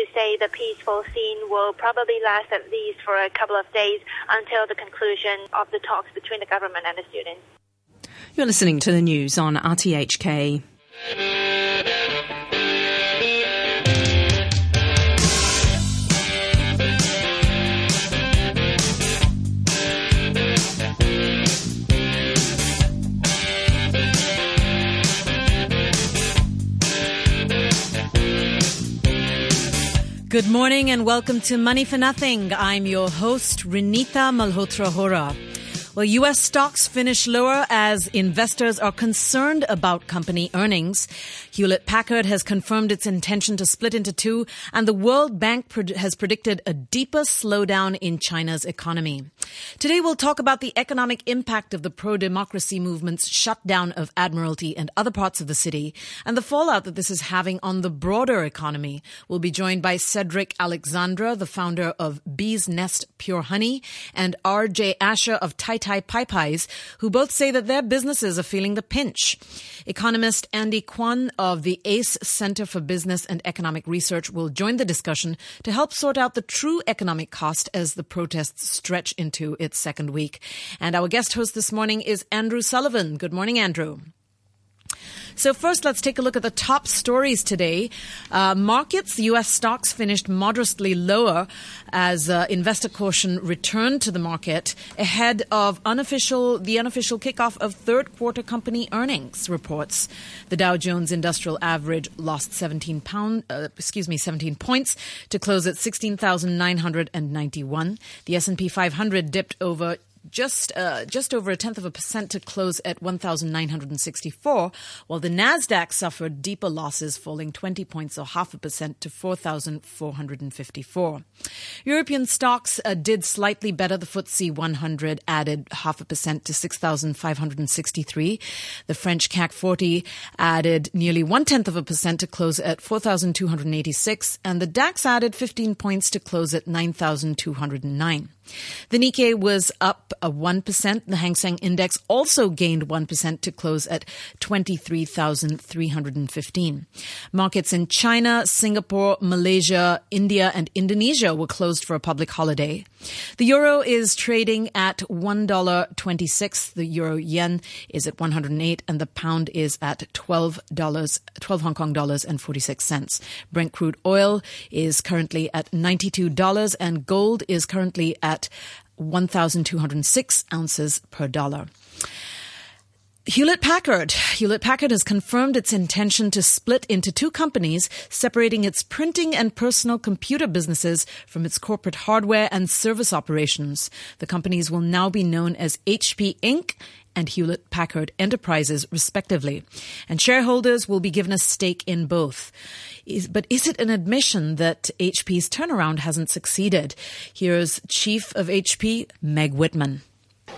to say the peaceful scene will probably last at least for a couple of days until the conclusion of the talks between the government and the students. You're listening to the news on RTHK. Good morning and welcome to Money for Nothing. I'm your host, Renita Malhotra Hora. Well, U.S. stocks finish lower as investors are concerned about company earnings. Hewlett Packard has confirmed its intention to split into two, and the World Bank has predicted a deeper slowdown in China's economy. Today, we'll talk about the economic impact of the pro-democracy movement's shutdown of Admiralty and other parts of the city, and the fallout that this is having on the broader economy. We'll be joined by Cedric Alexandra, the founder of Bee's Nest Pure Honey, and R.J. Asher of Tai Tai Pie Pies, who both say that their businesses are feeling the pinch. Economist Andy Kwan of the ACE Center for Business and Economic Research will join the discussion to help sort out the true economic cost as the protests stretch into its second week. And our guest host this morning is Andrew Sullivan. Good morning, Andrew. So first, let's take a look at the top stories today. Uh, markets, U.S. stocks finished modestly lower as uh, investor caution returned to the market ahead of unofficial the unofficial kickoff of third quarter company earnings reports. The Dow Jones Industrial Average lost 17 pound, uh, excuse me, 17 points to close at 16,991. The S&P 500 dipped over just uh, just over a tenth of a percent to close at 1,964, while the Nasdaq suffered deeper losses, falling 20 points or half a percent to 4,454. European stocks uh, did slightly better. The FTSE 100 added half a percent to 6,563. The French CAC 40 added nearly one tenth of a percent to close at 4,286, and the DAX added 15 points to close at 9,209. The Nikkei was up a 1%. The Hang Seng Index also gained 1% to close at 23,315. Markets in China, Singapore, Malaysia, India, and Indonesia were closed for a public holiday. The euro is trading at $1.26. The euro yen is at 108 and the pound is at $12, 12 Hong Kong dollars and 46 cents. Brent crude oil is currently at $92 and gold is currently at 1,206 ounces per dollar. Hewlett Packard. Hewlett Packard has confirmed its intention to split into two companies, separating its printing and personal computer businesses from its corporate hardware and service operations. The companies will now be known as HP Inc. and Hewlett Packard Enterprises, respectively. And shareholders will be given a stake in both. Is, but is it an admission that HP's turnaround hasn't succeeded? Here's Chief of HP, Meg Whitman.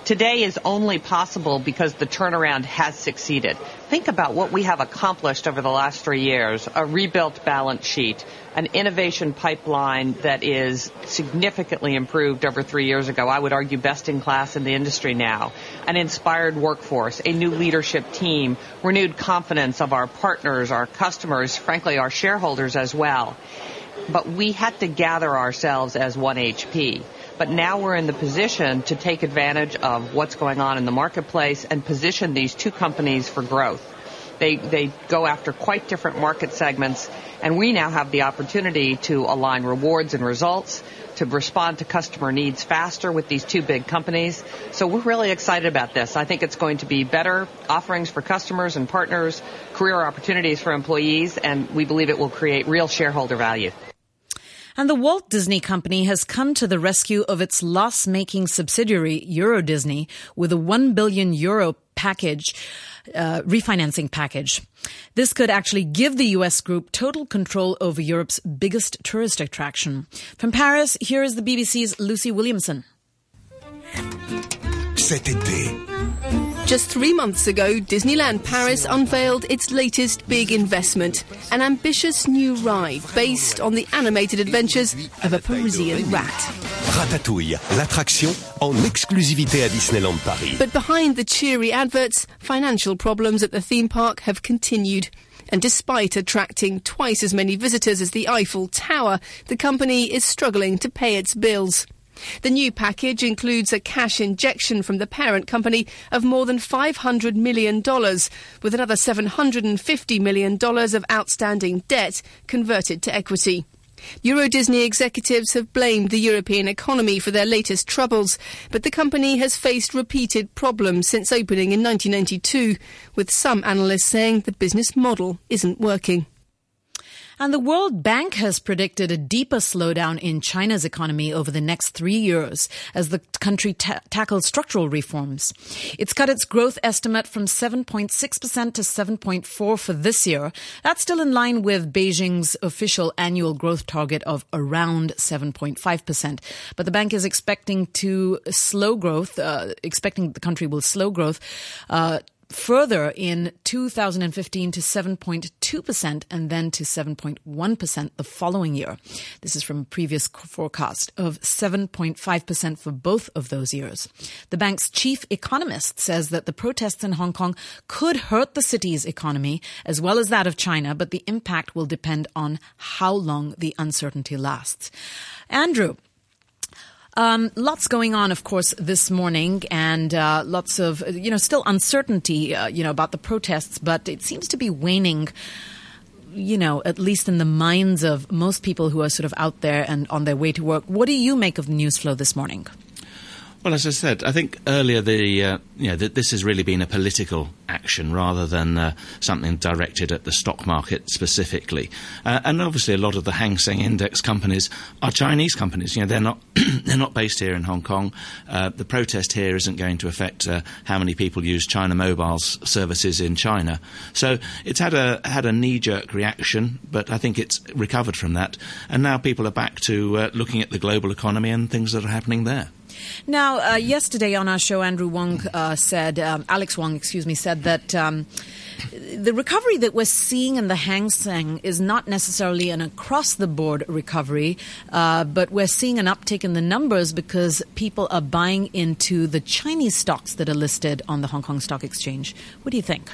Today is only possible because the turnaround has succeeded. Think about what we have accomplished over the last three years. A rebuilt balance sheet, an innovation pipeline that is significantly improved over three years ago. I would argue best in class in the industry now. An inspired workforce, a new leadership team, renewed confidence of our partners, our customers, frankly, our shareholders as well. But we had to gather ourselves as one HP. But now we're in the position to take advantage of what's going on in the marketplace and position these two companies for growth. They, they go after quite different market segments, and we now have the opportunity to align rewards and results, to respond to customer needs faster with these two big companies. So we're really excited about this. I think it's going to be better offerings for customers and partners, career opportunities for employees, and we believe it will create real shareholder value. And the Walt Disney Company has come to the rescue of its loss-making subsidiary, Euro Disney, with a 1 billion euro package, uh, refinancing package. This could actually give the US group total control over Europe's biggest tourist attraction. From Paris, here is the BBC's Lucy Williamson. Cet été, Just three months ago, Disneyland Paris unveiled its latest big investment, an ambitious new ride based on the animated adventures of a Parisian rat. Ratatouille, l'attraction en exclusivité à Disneyland Paris. But behind the cheery adverts, financial problems at the theme park have continued. And despite attracting twice as many visitors as the Eiffel Tower, the company is struggling to pay its bills. The new package includes a cash injection from the parent company of more than $500 million, with another $750 million of outstanding debt converted to equity. Euro Disney executives have blamed the European economy for their latest troubles, but the company has faced repeated problems since opening in 1992, with some analysts saying the business model isn't working. And the World Bank has predicted a deeper slowdown in China's economy over the next three years as the country ta- tackles structural reforms. It's cut its growth estimate from 7.6% to 7.4 for this year. That's still in line with Beijing's official annual growth target of around 7.5%. But the bank is expecting to slow growth, uh, expecting the country will slow growth, uh, further in 2015 to 7.2% and then to 7.1% the following year. This is from a previous forecast of 7.5% for both of those years. The bank's chief economist says that the protests in Hong Kong could hurt the city's economy as well as that of China, but the impact will depend on how long the uncertainty lasts. Andrew, um, lots going on, of course, this morning, and uh, lots of you know still uncertainty, uh, you know, about the protests, but it seems to be waning. You know, at least in the minds of most people who are sort of out there and on their way to work. What do you make of the news flow this morning? Well, as I said, I think earlier the uh, you know that this has really been a political action rather than uh, something directed at the stock market specifically. Uh, and obviously, a lot of the Hang Seng Index companies are Chinese companies. You know, they're not they're not based here in Hong Kong. Uh, the protest here isn't going to affect uh, how many people use China Mobile's services in China. So it's had a had a knee jerk reaction, but I think it's recovered from that. And now people are back to uh, looking at the global economy and things that are happening there. Now, uh, yesterday on our show, Andrew Wong uh, said, um, Alex Wong, excuse me, said that. Um, the recovery that we're seeing in the Hang Seng is not necessarily an across the board recovery, uh, but we're seeing an uptick in the numbers because people are buying into the Chinese stocks that are listed on the Hong Kong Stock Exchange. What do you think?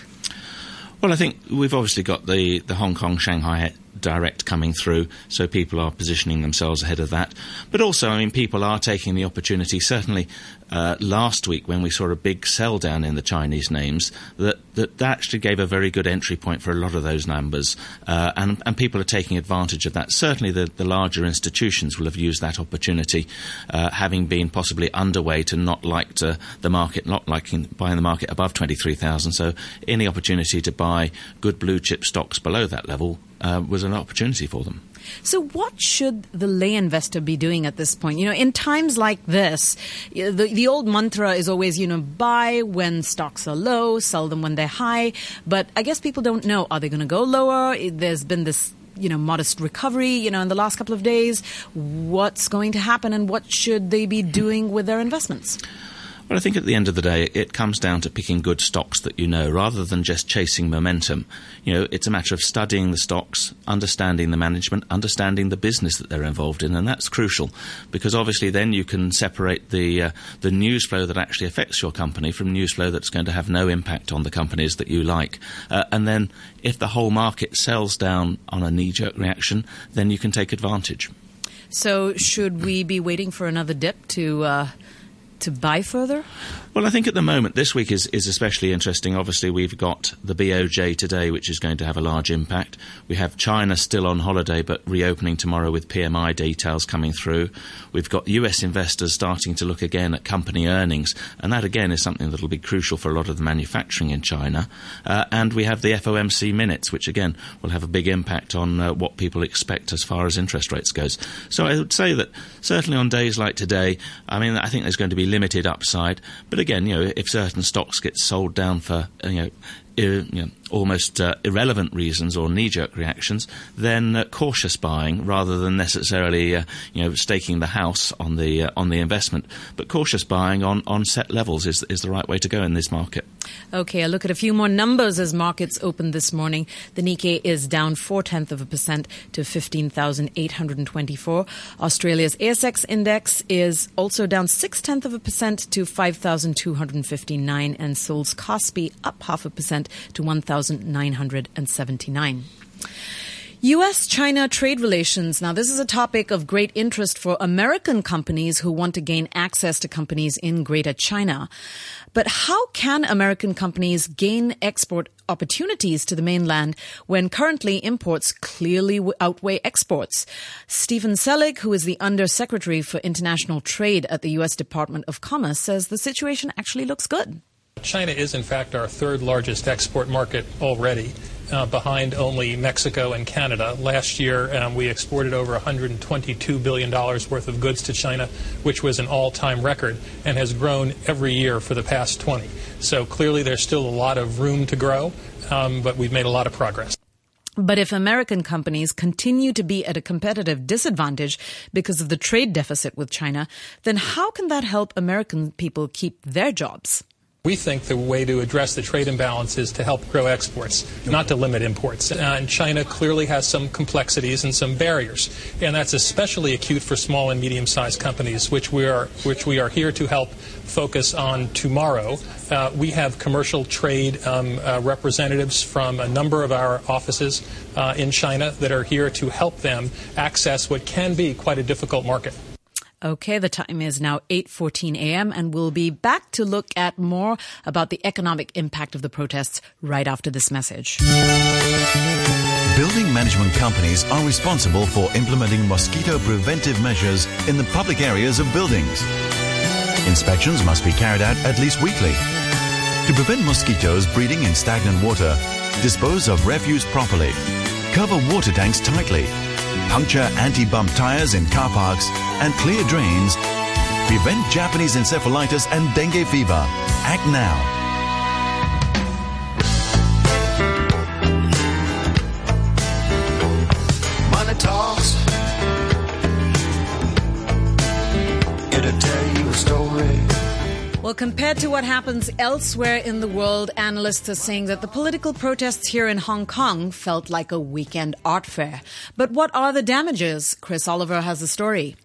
Well, I think we've obviously got the, the Hong Kong Shanghai direct coming through, so people are positioning themselves ahead of that. But also, I mean, people are taking the opportunity. Certainly, uh, last week when we saw a big sell down in the Chinese names, that that, that actually gave a very good entry point for a lot of those numbers, uh, and and people are taking advantage of that. Certainly, the, the larger institutions will have used that opportunity, uh, having been possibly underweight and not liked uh, the market, not liking buying the market above twenty three thousand. So, any opportunity to buy good blue chip stocks below that level uh, was an opportunity for them. So, what should the lay investor be doing at this point? You know, in times like this, the, the old mantra is always, you know, buy when stocks are low, sell them when they're high. But I guess people don't know are they going to go lower? There's been this you know modest recovery you know in the last couple of days what's going to happen and what should they be doing with their investments but I think at the end of the day, it comes down to picking good stocks that you know, rather than just chasing momentum. You know, it's a matter of studying the stocks, understanding the management, understanding the business that they're involved in, and that's crucial because obviously then you can separate the uh, the news flow that actually affects your company from news flow that's going to have no impact on the companies that you like. Uh, and then if the whole market sells down on a knee jerk reaction, then you can take advantage. So, should we be waiting for another dip to? Uh to buy further? Well, I think at the moment, this week is, is especially interesting. Obviously, we've got the BOJ today, which is going to have a large impact. We have China still on holiday, but reopening tomorrow with PMI details coming through. We've got US investors starting to look again at company earnings, and that again is something that will be crucial for a lot of the manufacturing in China. Uh, and we have the FOMC minutes, which again will have a big impact on uh, what people expect as far as interest rates goes. So I would say that certainly on days like today, I mean, I think there's going to be limited upside. But again, you know, if certain stocks get sold down for you know you know, almost uh, irrelevant reasons or knee-jerk reactions, then uh, cautious buying rather than necessarily uh, you know staking the house on the uh, on the investment. But cautious buying on, on set levels is is the right way to go in this market. Okay, a look at a few more numbers as markets opened this morning. The Nikkei is down four tenths of a percent to fifteen thousand eight hundred and twenty-four. Australia's ASX index is also down six tenths of a percent to five thousand two hundred and fifty-nine, and Seoul's Kospi up half a percent to 1,979. U.S. China trade relations. Now, this is a topic of great interest for American companies who want to gain access to companies in Greater China. But how can American companies gain export opportunities to the mainland when currently imports clearly outweigh exports? Stefan Selig, who is the Undersecretary for International Trade at the U.S. Department of Commerce, says the situation actually looks good. China is, in fact, our third largest export market already uh, behind only Mexico and Canada. Last year, um, we exported over $122 billion worth of goods to China, which was an all time record and has grown every year for the past 20. So clearly, there's still a lot of room to grow, um, but we've made a lot of progress. But if American companies continue to be at a competitive disadvantage because of the trade deficit with China, then how can that help American people keep their jobs? We think the way to address the trade imbalance is to help grow exports, not to limit imports. And China clearly has some complexities and some barriers, and that's especially acute for small and medium-sized companies, which we are which we are here to help focus on tomorrow. Uh, we have commercial trade um, uh, representatives from a number of our offices uh, in China that are here to help them access what can be quite a difficult market. Okay, the time is now 8:14 a.m. and we'll be back to look at more about the economic impact of the protests right after this message. Building management companies are responsible for implementing mosquito preventive measures in the public areas of buildings. Inspections must be carried out at least weekly. To prevent mosquitoes breeding in stagnant water, dispose of refuse properly. Cover water tanks tightly puncture anti-bump tires in car parks, and clear drains, prevent Japanese encephalitis and dengue fever. Act now. Well, compared to what happens elsewhere in the world, analysts are saying that the political protests here in Hong Kong felt like a weekend art fair. But what are the damages? Chris Oliver has the story.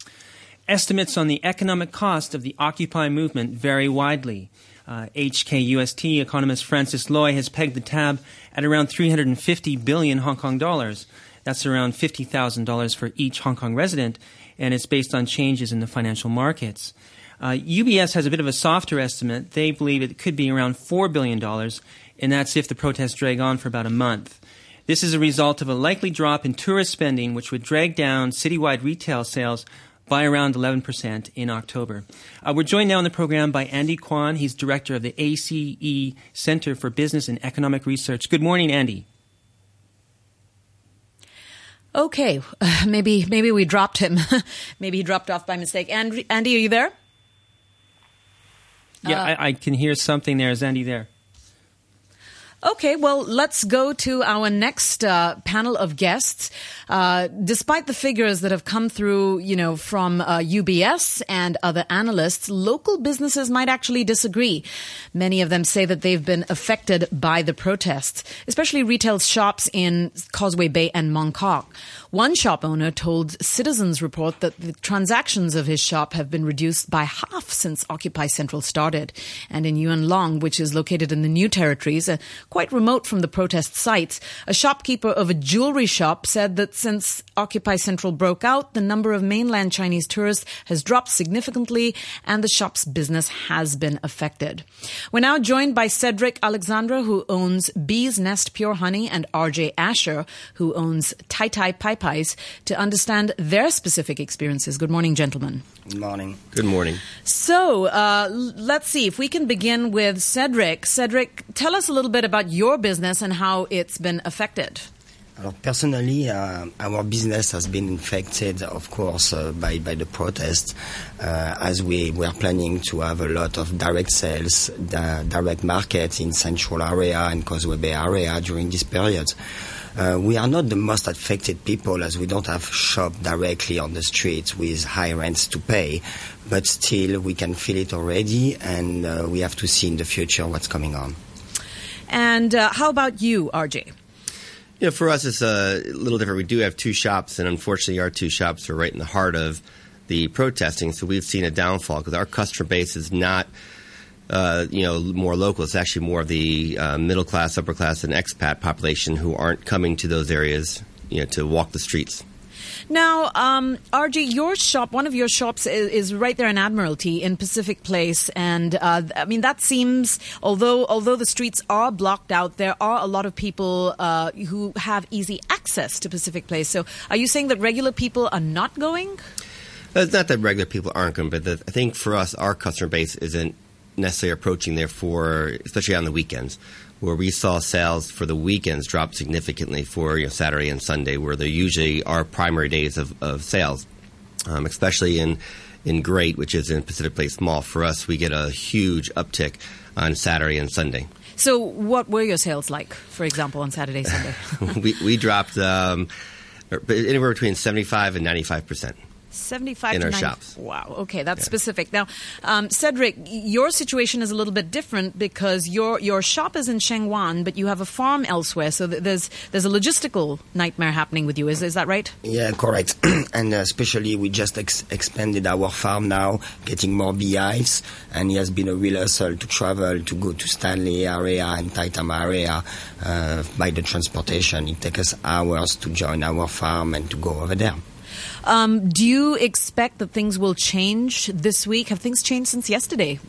Estimates on the economic cost of the Occupy movement vary widely. Uh, HKUST economist Francis Lui has pegged the tab at around 350 billion Hong Kong dollars. That's around $50,000 for each Hong Kong resident, and it's based on changes in the financial markets. Uh, UBS has a bit of a softer estimate. They believe it could be around $4 billion, and that's if the protests drag on for about a month. This is a result of a likely drop in tourist spending, which would drag down citywide retail sales by around 11% in October. Uh, we're joined now on the program by Andy Kwan. He's director of the ACE Center for Business and Economic Research. Good morning, Andy. Okay, uh, maybe maybe we dropped him. maybe he dropped off by mistake. Andy, are you there? Yeah, uh, I, I, can hear something there. Is Andy there? Okay, well, let's go to our next uh, panel of guests. Uh, despite the figures that have come through, you know, from uh, UBS and other analysts, local businesses might actually disagree. Many of them say that they've been affected by the protests, especially retail shops in Causeway Bay and Mong Kok. One shop owner told Citizens Report that the transactions of his shop have been reduced by half since Occupy Central started. And in Yuen Long, which is located in the New Territories, uh, quite remote from the protest sites, a shopkeeper of a jewelry shop said that since Occupy Central broke out, the number of mainland Chinese tourists has dropped significantly and the shop's business has been affected. We're now joined by Cedric Alexandra, who owns Bee's Nest Pure Honey, and RJ Asher, who owns Tai Tai Pipe to understand their specific experiences. Good morning, gentlemen. Good morning. Good morning. So uh, let's see if we can begin with Cedric. Cedric, tell us a little bit about your business and how it's been affected. Alors, personally, uh, our business has been affected, of course, uh, by, by the protest, uh, as we were planning to have a lot of direct sales, direct market in central area and Causeway Bay area during this period. Uh, we are not the most affected people as we don't have shop directly on the streets with high rents to pay, but still we can feel it already, and uh, we have to see in the future what's coming on. And uh, how about you, RJ? Yeah, for us it's a little different. We do have two shops, and unfortunately, our two shops are right in the heart of the protesting. So we've seen a downfall because our customer base is not uh, you know, more local. It's actually more of the uh, middle class, upper class, and expat population who aren't coming to those areas, you know, to walk the streets. Now, um, RJ, your shop, one of your shops is, is, right there in Admiralty in Pacific Place, and uh, I mean that seems, although although the streets are blocked out, there are a lot of people uh, who have easy access to Pacific Place. So, are you saying that regular people are not going? It's not that regular people aren't going, but the, I think for us, our customer base isn't necessarily approaching there for, especially on the weekends where we saw sales for the weekends drop significantly for you know, Saturday and Sunday, where they're usually are primary days of, of sales, um, especially in in Great, which is in Pacific Place Mall. For us, we get a huge uptick on Saturday and Sunday. So, what were your sales like, for example, on Saturday, Sunday? we, we dropped um, anywhere between 75 and 95 percent. 75 in to our 90. shops. Wow. Okay, that's yeah. specific. Now, um, Cedric, your situation is a little bit different because your your shop is in Sheung but you have a farm elsewhere. So there's there's a logistical nightmare happening with you. Is is that right? Yeah, correct. and uh, especially we just ex- expanded our farm now, getting more beehives, and it has been a real hustle to travel to go to Stanley area and Tai Tam area uh, by the transportation. It takes us hours to join our farm and to go over there. Um, do you expect that things will change this week? Have things changed since yesterday?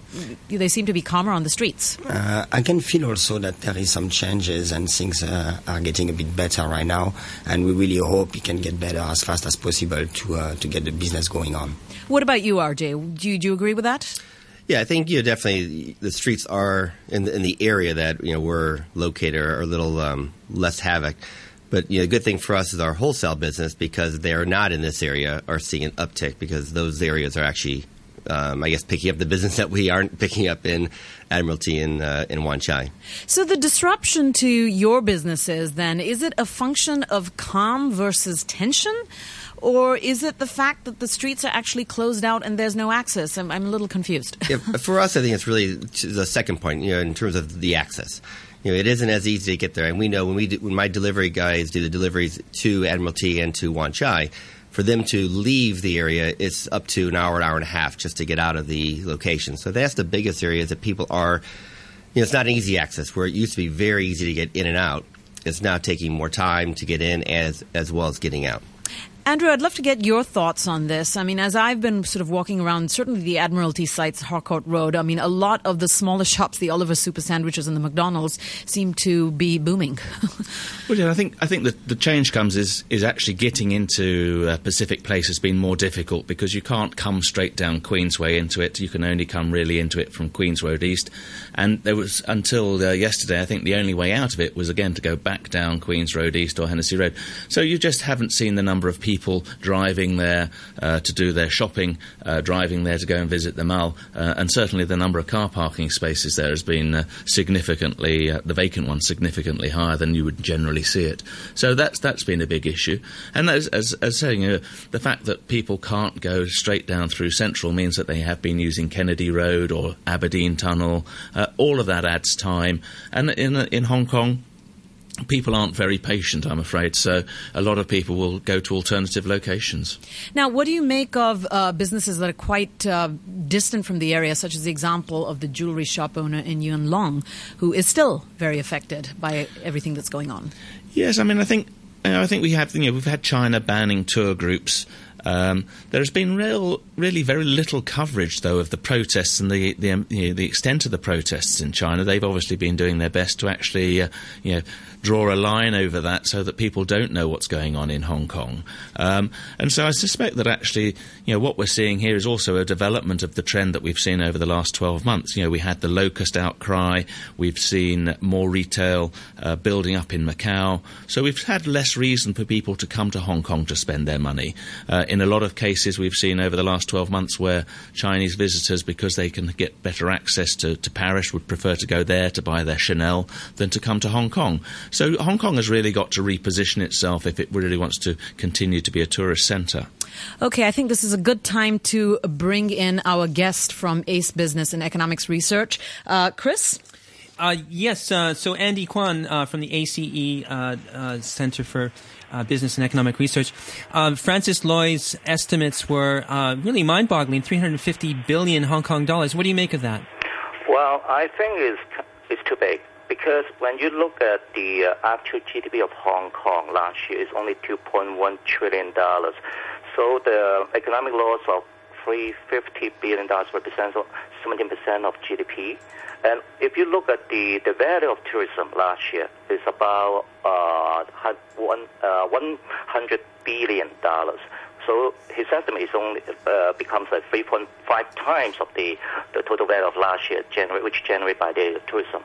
They seem to be calmer on the streets. Uh, I can feel also that there is some changes and things uh, are getting a bit better right now, and we really hope it can get better as fast as possible to uh, to get the business going on. What about you, RJ? Do you, do you agree with that? Yeah, I think you know, definitely the streets are in the, in the area that you know we're located are a little um, less havoc. But you know, the good thing for us is our wholesale business because they are not in this area are seeing an uptick because those areas are actually, um, I guess, picking up the business that we aren't picking up in Admiralty and uh, in Wan Chai. So the disruption to your businesses then is it a function of calm versus tension? or is it the fact that the streets are actually closed out and there's no access? I'm, I'm a little confused. yeah, for us, I think it's really the second point, you know, in terms of the access you know, it isn't as easy to get there. And we know when we do, when my delivery guys do the deliveries to Admiralty and to Wan Chai, for them to leave the area, it's up to an hour, an hour and a half just to get out of the location. So that's the biggest area that people are. You know, it's not an easy access where it used to be very easy to get in and out. It's now taking more time to get in as as well as getting out. Andrew, I'd love to get your thoughts on this. I mean, as I've been sort of walking around, certainly the Admiralty sites, Harcourt Road, I mean, a lot of the smaller shops, the Oliver Super Sandwiches and the McDonald's, seem to be booming. well, yeah, I think I think the, the change comes is is actually getting into uh, Pacific Place has been more difficult because you can't come straight down Queensway into it. You can only come really into it from Queens Road East, and there was until uh, yesterday, I think the only way out of it was again to go back down Queens Road East or Hennessy Road. So you just haven't seen the number of people people driving there uh, to do their shopping, uh, driving there to go and visit the mall, uh, and certainly the number of car parking spaces there has been uh, significantly, uh, the vacant ones significantly higher than you would generally see it. So that's that's been a big issue. And as, as, as saying, the fact that people can't go straight down through Central means that they have been using Kennedy Road or Aberdeen Tunnel. all of that adds time. And in in Hong Kong, people aren't very patient, I'm afraid. So a lot of people will go to alternative locations. Now, what do you make of uh, businesses that are quite uh, distant from the area, such as the example of the jewelry shop owner in Yuen Long, who is still very affected by everything that's going on? Yes, I mean, I think. You know, I think we have, you know, we've had China banning tour groups um, there has been real, really very little coverage, though, of the protests and the the, you know, the extent of the protests in China. They've obviously been doing their best to actually, uh, you know, draw a line over that so that people don't know what's going on in Hong Kong. Um, and so I suspect that actually, you know, what we're seeing here is also a development of the trend that we've seen over the last 12 months. You know, we had the locust outcry, we've seen more retail uh, building up in Macau, so we've had less reason for people to come to Hong Kong to spend their money. Uh, in a lot of cases, we've seen over the last 12 months where Chinese visitors, because they can get better access to, to Paris, would prefer to go there to buy their Chanel than to come to Hong Kong. So Hong Kong has really got to reposition itself if it really wants to continue to be a tourist centre. Okay, I think this is a good time to bring in our guest from ACE Business and Economics Research, uh, Chris. Uh, yes, uh, so Andy Kwan uh, from the ACE uh, uh, Center for uh, Business and Economic Research. Francis Lui's estimates were really mind-boggling: 350 billion Hong Kong dollars. What do you make of that? Well, I think it's, it's too big because when you look at the uh, actual GDP of Hong Kong last year, it's only $2.1 trillion. So the economic loss of $350 billion represents 17% of GDP. And if you look at the, the value of tourism last year, it's about uh, one, uh, $100 billion. So his estimate is only uh, becomes like 3.5 times of the, the total value of last year, generate, which generated by the tourism.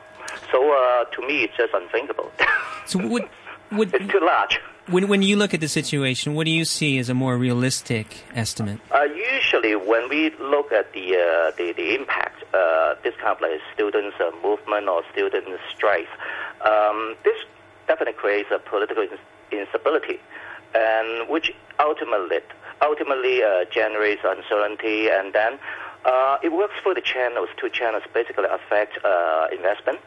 So uh, to me, it's just unthinkable. So would, would it's too large. When, when you look at the situation, what do you see as a more realistic estimate? Uh, usually, when we look at the uh, the, the impact, uh, this kind of like students' uh, movement or students' strike, um, this definitely creates a political instability, and which ultimately ultimately uh, generates uncertainty, and then uh, it works for the channels. Two channels basically affect investment.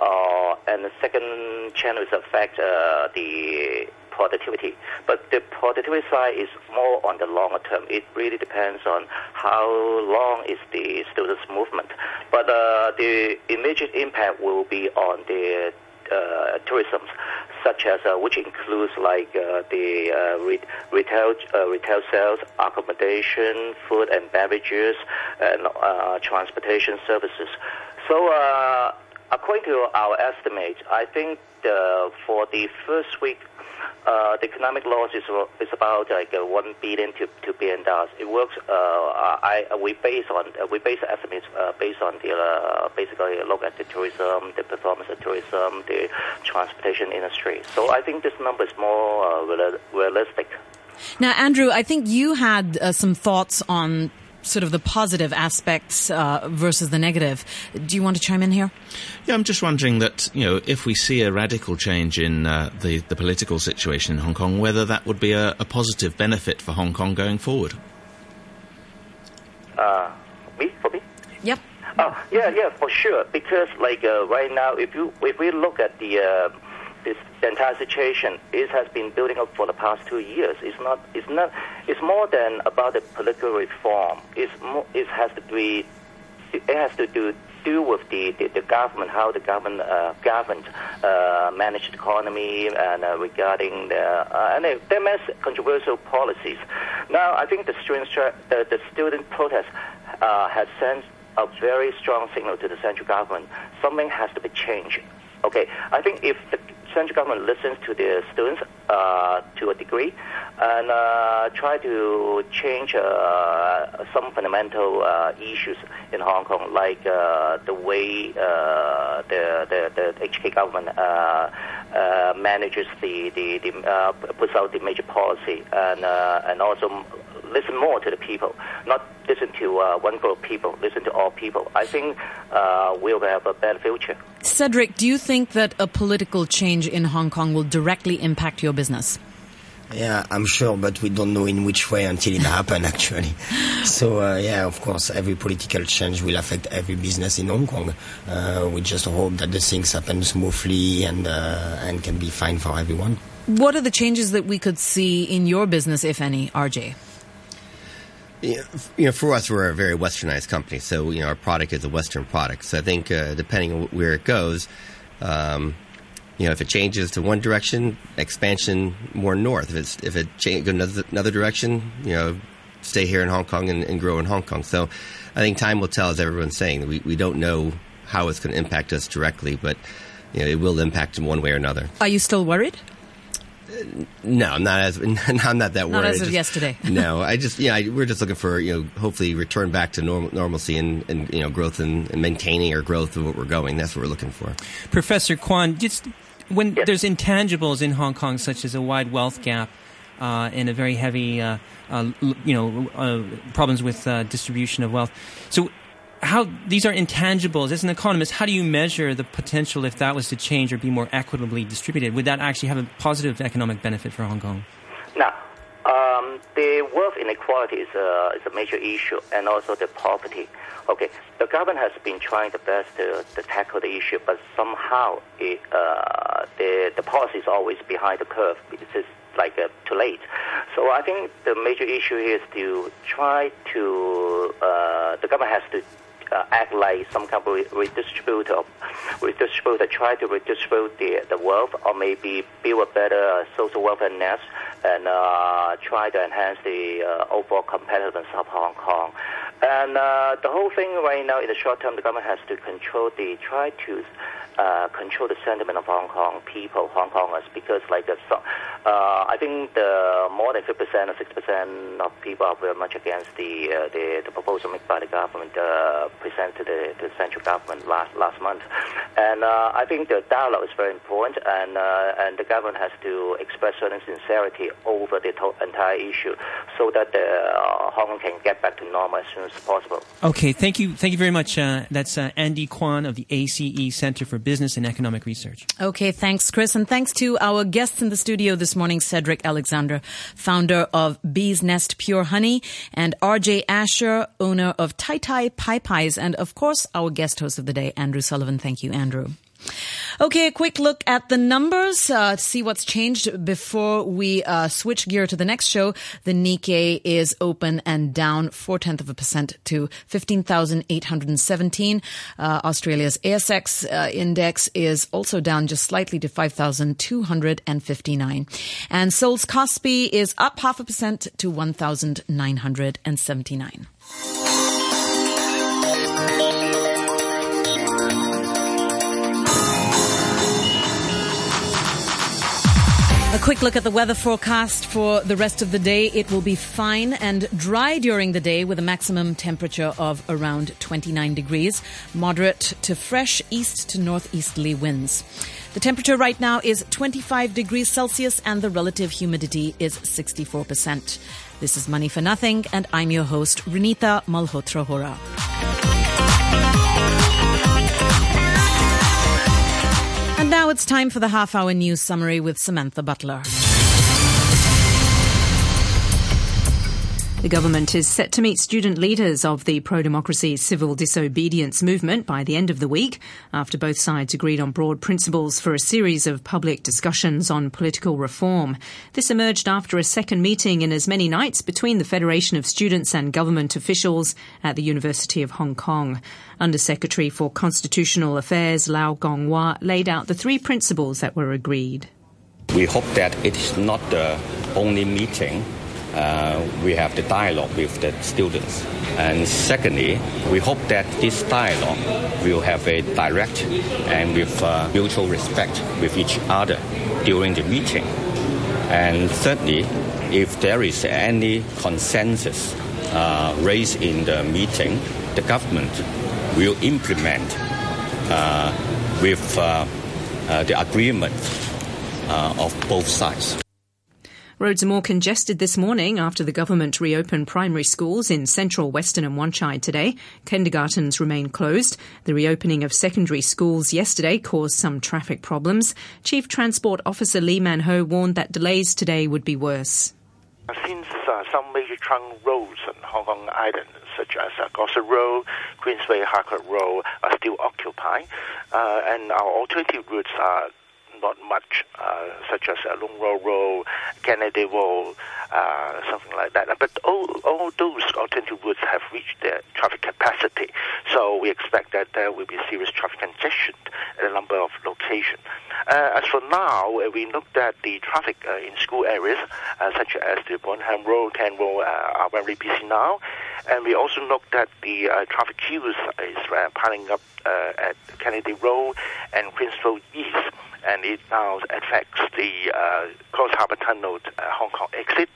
Uh, and the second channel is affect uh, the productivity. But the productivity side is more on the longer term. It really depends on how long is the students' movement. But uh, the immediate impact will be on the uh, tourism, such as uh, which includes like uh, the uh, re- retail retail sales, accommodation, food and beverages, and transportation services. So According to our estimates, I think the, for the first week, uh, the economic loss is, is about like uh, one billion to two billion dollars. It works. Uh, I we base on we base estimates uh, based on the uh, basically look at the tourism, the performance of tourism, the transportation industry. So I think this number is more uh, realistic. Now, Andrew, I think you had some thoughts on sort of the positive aspects uh, versus the negative. Do you want to chime in here? Yeah, I'm just wondering that you know if we see a radical change in uh, the the political situation in Hong Kong, whether that would be a, a positive benefit for Hong Kong going forward. Uh, me for me. Yep. Oh yeah, yeah, for sure. Because like uh, right now, if you if we look at the uh, this entire situation it has been building up for the past two years. It's not. It's not. It's more than about the political reform. It's more, it has to be. It has to do do with the, the, the government, how the government uh, governed, uh, managed the economy, and uh, regarding the uh, and made controversial policies. Now, I think the student the, the student protest uh, has sent a very strong signal to the central government. Something has to be changed. Okay, I think if the central government listens to the students uh, to a degree and uh, try to change uh, some fundamental uh, issues in Hong Kong, like uh, the way uh, the, the, the HK government manages the, the, the puts out the major policy and, and also listen more to the people, not listen to uh, one group of people, listen to all people. I think uh, we'll have a better future. Cedric, do you think that a political change in Hong Kong will directly impact your business? Yeah, I'm sure, but we don't know in which way until it happens, actually. So, uh, yeah, of course, every political change will affect every business in Hong Kong. Uh, we just hope that the things happen smoothly and, uh, and can be fine for everyone. What are the changes that we could see in your business, if any, RJ? You know, for us, we're a very westernized company, so you know our product is a Western product. So I think uh, depending on where it goes, um, you know, if it changes to one direction, expansion more north. If it's if it change go another, another direction, you know, stay here in Hong Kong and, and, grow in Hong Kong. So I think time will tell, as everyone's saying. We we don't know how it's going to impact us directly, but you know, it will impact in one way or another. Are you still worried? No, I'm not as I'm not that worried. Not as of just, yesterday. no, I just yeah, we're just looking for you know hopefully return back to normal, normalcy and, and you know growth and, and, maintaining our growth of what we're going. That's what we're looking for. Professor Kwan, just when yes. there's intangibles in Hong Kong such as a wide wealth gap uh, and a very heavy uh, uh, you know uh, problems with uh, distribution of wealth, so how these are intangibles. As an economist, how do you measure the potential if that was to change or be more equitably distributed? Would that actually have a positive economic benefit for Hong Kong? Now, um, the wealth inequality is a, is a major issue, and also the poverty. Okay, the government has been trying the best to, to tackle the issue, but somehow it, uh, the the policy is always behind the curve. It's just like uh, too late. So I think the major issue is to try to uh, the government has to uh, act like some kind of redistributor, redistributor try to redistribute the, the wealth or maybe build a better social welfare net and uh, try to enhance the uh, overall competitiveness of Hong Kong. And uh, the whole thing right now, in the short term, the government has to control the, try to uh, control the sentiment of Hong Kong people, Hong Kongers, because like uh, I think the more than 50% or 60% of people are very much against the uh, the, the, proposal made by the government uh, presented to the, to the, central government last last month, and I think the dialogue is very important, and and the government has to express certain sincerity over the to- entire issue, so that the, uh, Hong Kong can get back to normal as soon as possible. Okay, thank you, thank you very much. Uh, that's uh, Andy Kwan of the ACE Center for Business and Economic Research. Okay, thanks, Chris. And thanks to our guests in the studio this morning, Cedric Alexander, founder of Bees Nest Pure Honey, and RJ Asher, owner of Tai Tai Pie Pies, and of course, our guest host of the day, Andrew Sullivan. Thank you, Andrew. Okay, a quick look at the numbers uh, to see what's changed before we uh, switch gear to the next show. The Nikkei is open and down four tenths of a percent to 15,817. Uh, Australia's ASX uh, index is also down just slightly to 5,259. And Seoul's Kospi is up half a percent to 1,979. A quick look at the weather forecast for the rest of the day. It will be fine and dry during the day with a maximum temperature of around 29 degrees, moderate to fresh east to northeasterly winds. The temperature right now is 25 degrees Celsius and the relative humidity is 64%. This is Money for Nothing and I'm your host, Renita Malhotra Hora. Now it's time for the half hour news summary with Samantha Butler. The government is set to meet student leaders of the pro democracy civil disobedience movement by the end of the week, after both sides agreed on broad principles for a series of public discussions on political reform. This emerged after a second meeting in as many nights between the Federation of Students and government officials at the University of Hong Kong. Undersecretary for Constitutional Affairs Lau Kong-wah laid out the three principles that were agreed. We hope that it is not the only meeting uh, we have the dialogue with the students. And secondly, we hope that this dialogue will have a direct and with uh, mutual respect with each other during the meeting. And thirdly, if there is any consensus uh, raised in the meeting, the government will implement uh, with uh, the agreement of both sides. Roads are more congested this morning after the government reopened primary schools in central, western and Wan Chai today. Kindergartens remain closed. The reopening of secondary schools yesterday caused some traffic problems. Chief Transport Officer Lee Man Ho warned that delays today would be worse. Since uh, some major trunk roads on Hong Kong Island, such as uh, Road, Queensway Harcourt Road, are still occupied, uh, and our alternative routes are not much, uh, such as uh, Lung Road Kennedy Road, uh, something like that. But all, all those alternative routes have reached their traffic capacity, so we expect that there will be serious traffic congestion at a number of locations. Uh, as for now, uh, we looked at the traffic uh, in school areas, such as the Bonham Road, Ken Road, are very busy now. And we also looked at the traffic queues is piling up at Kennedy Road and Queens Road East and it now affects the uh, Cross Harbour Tunnel uh, Hong Kong exit.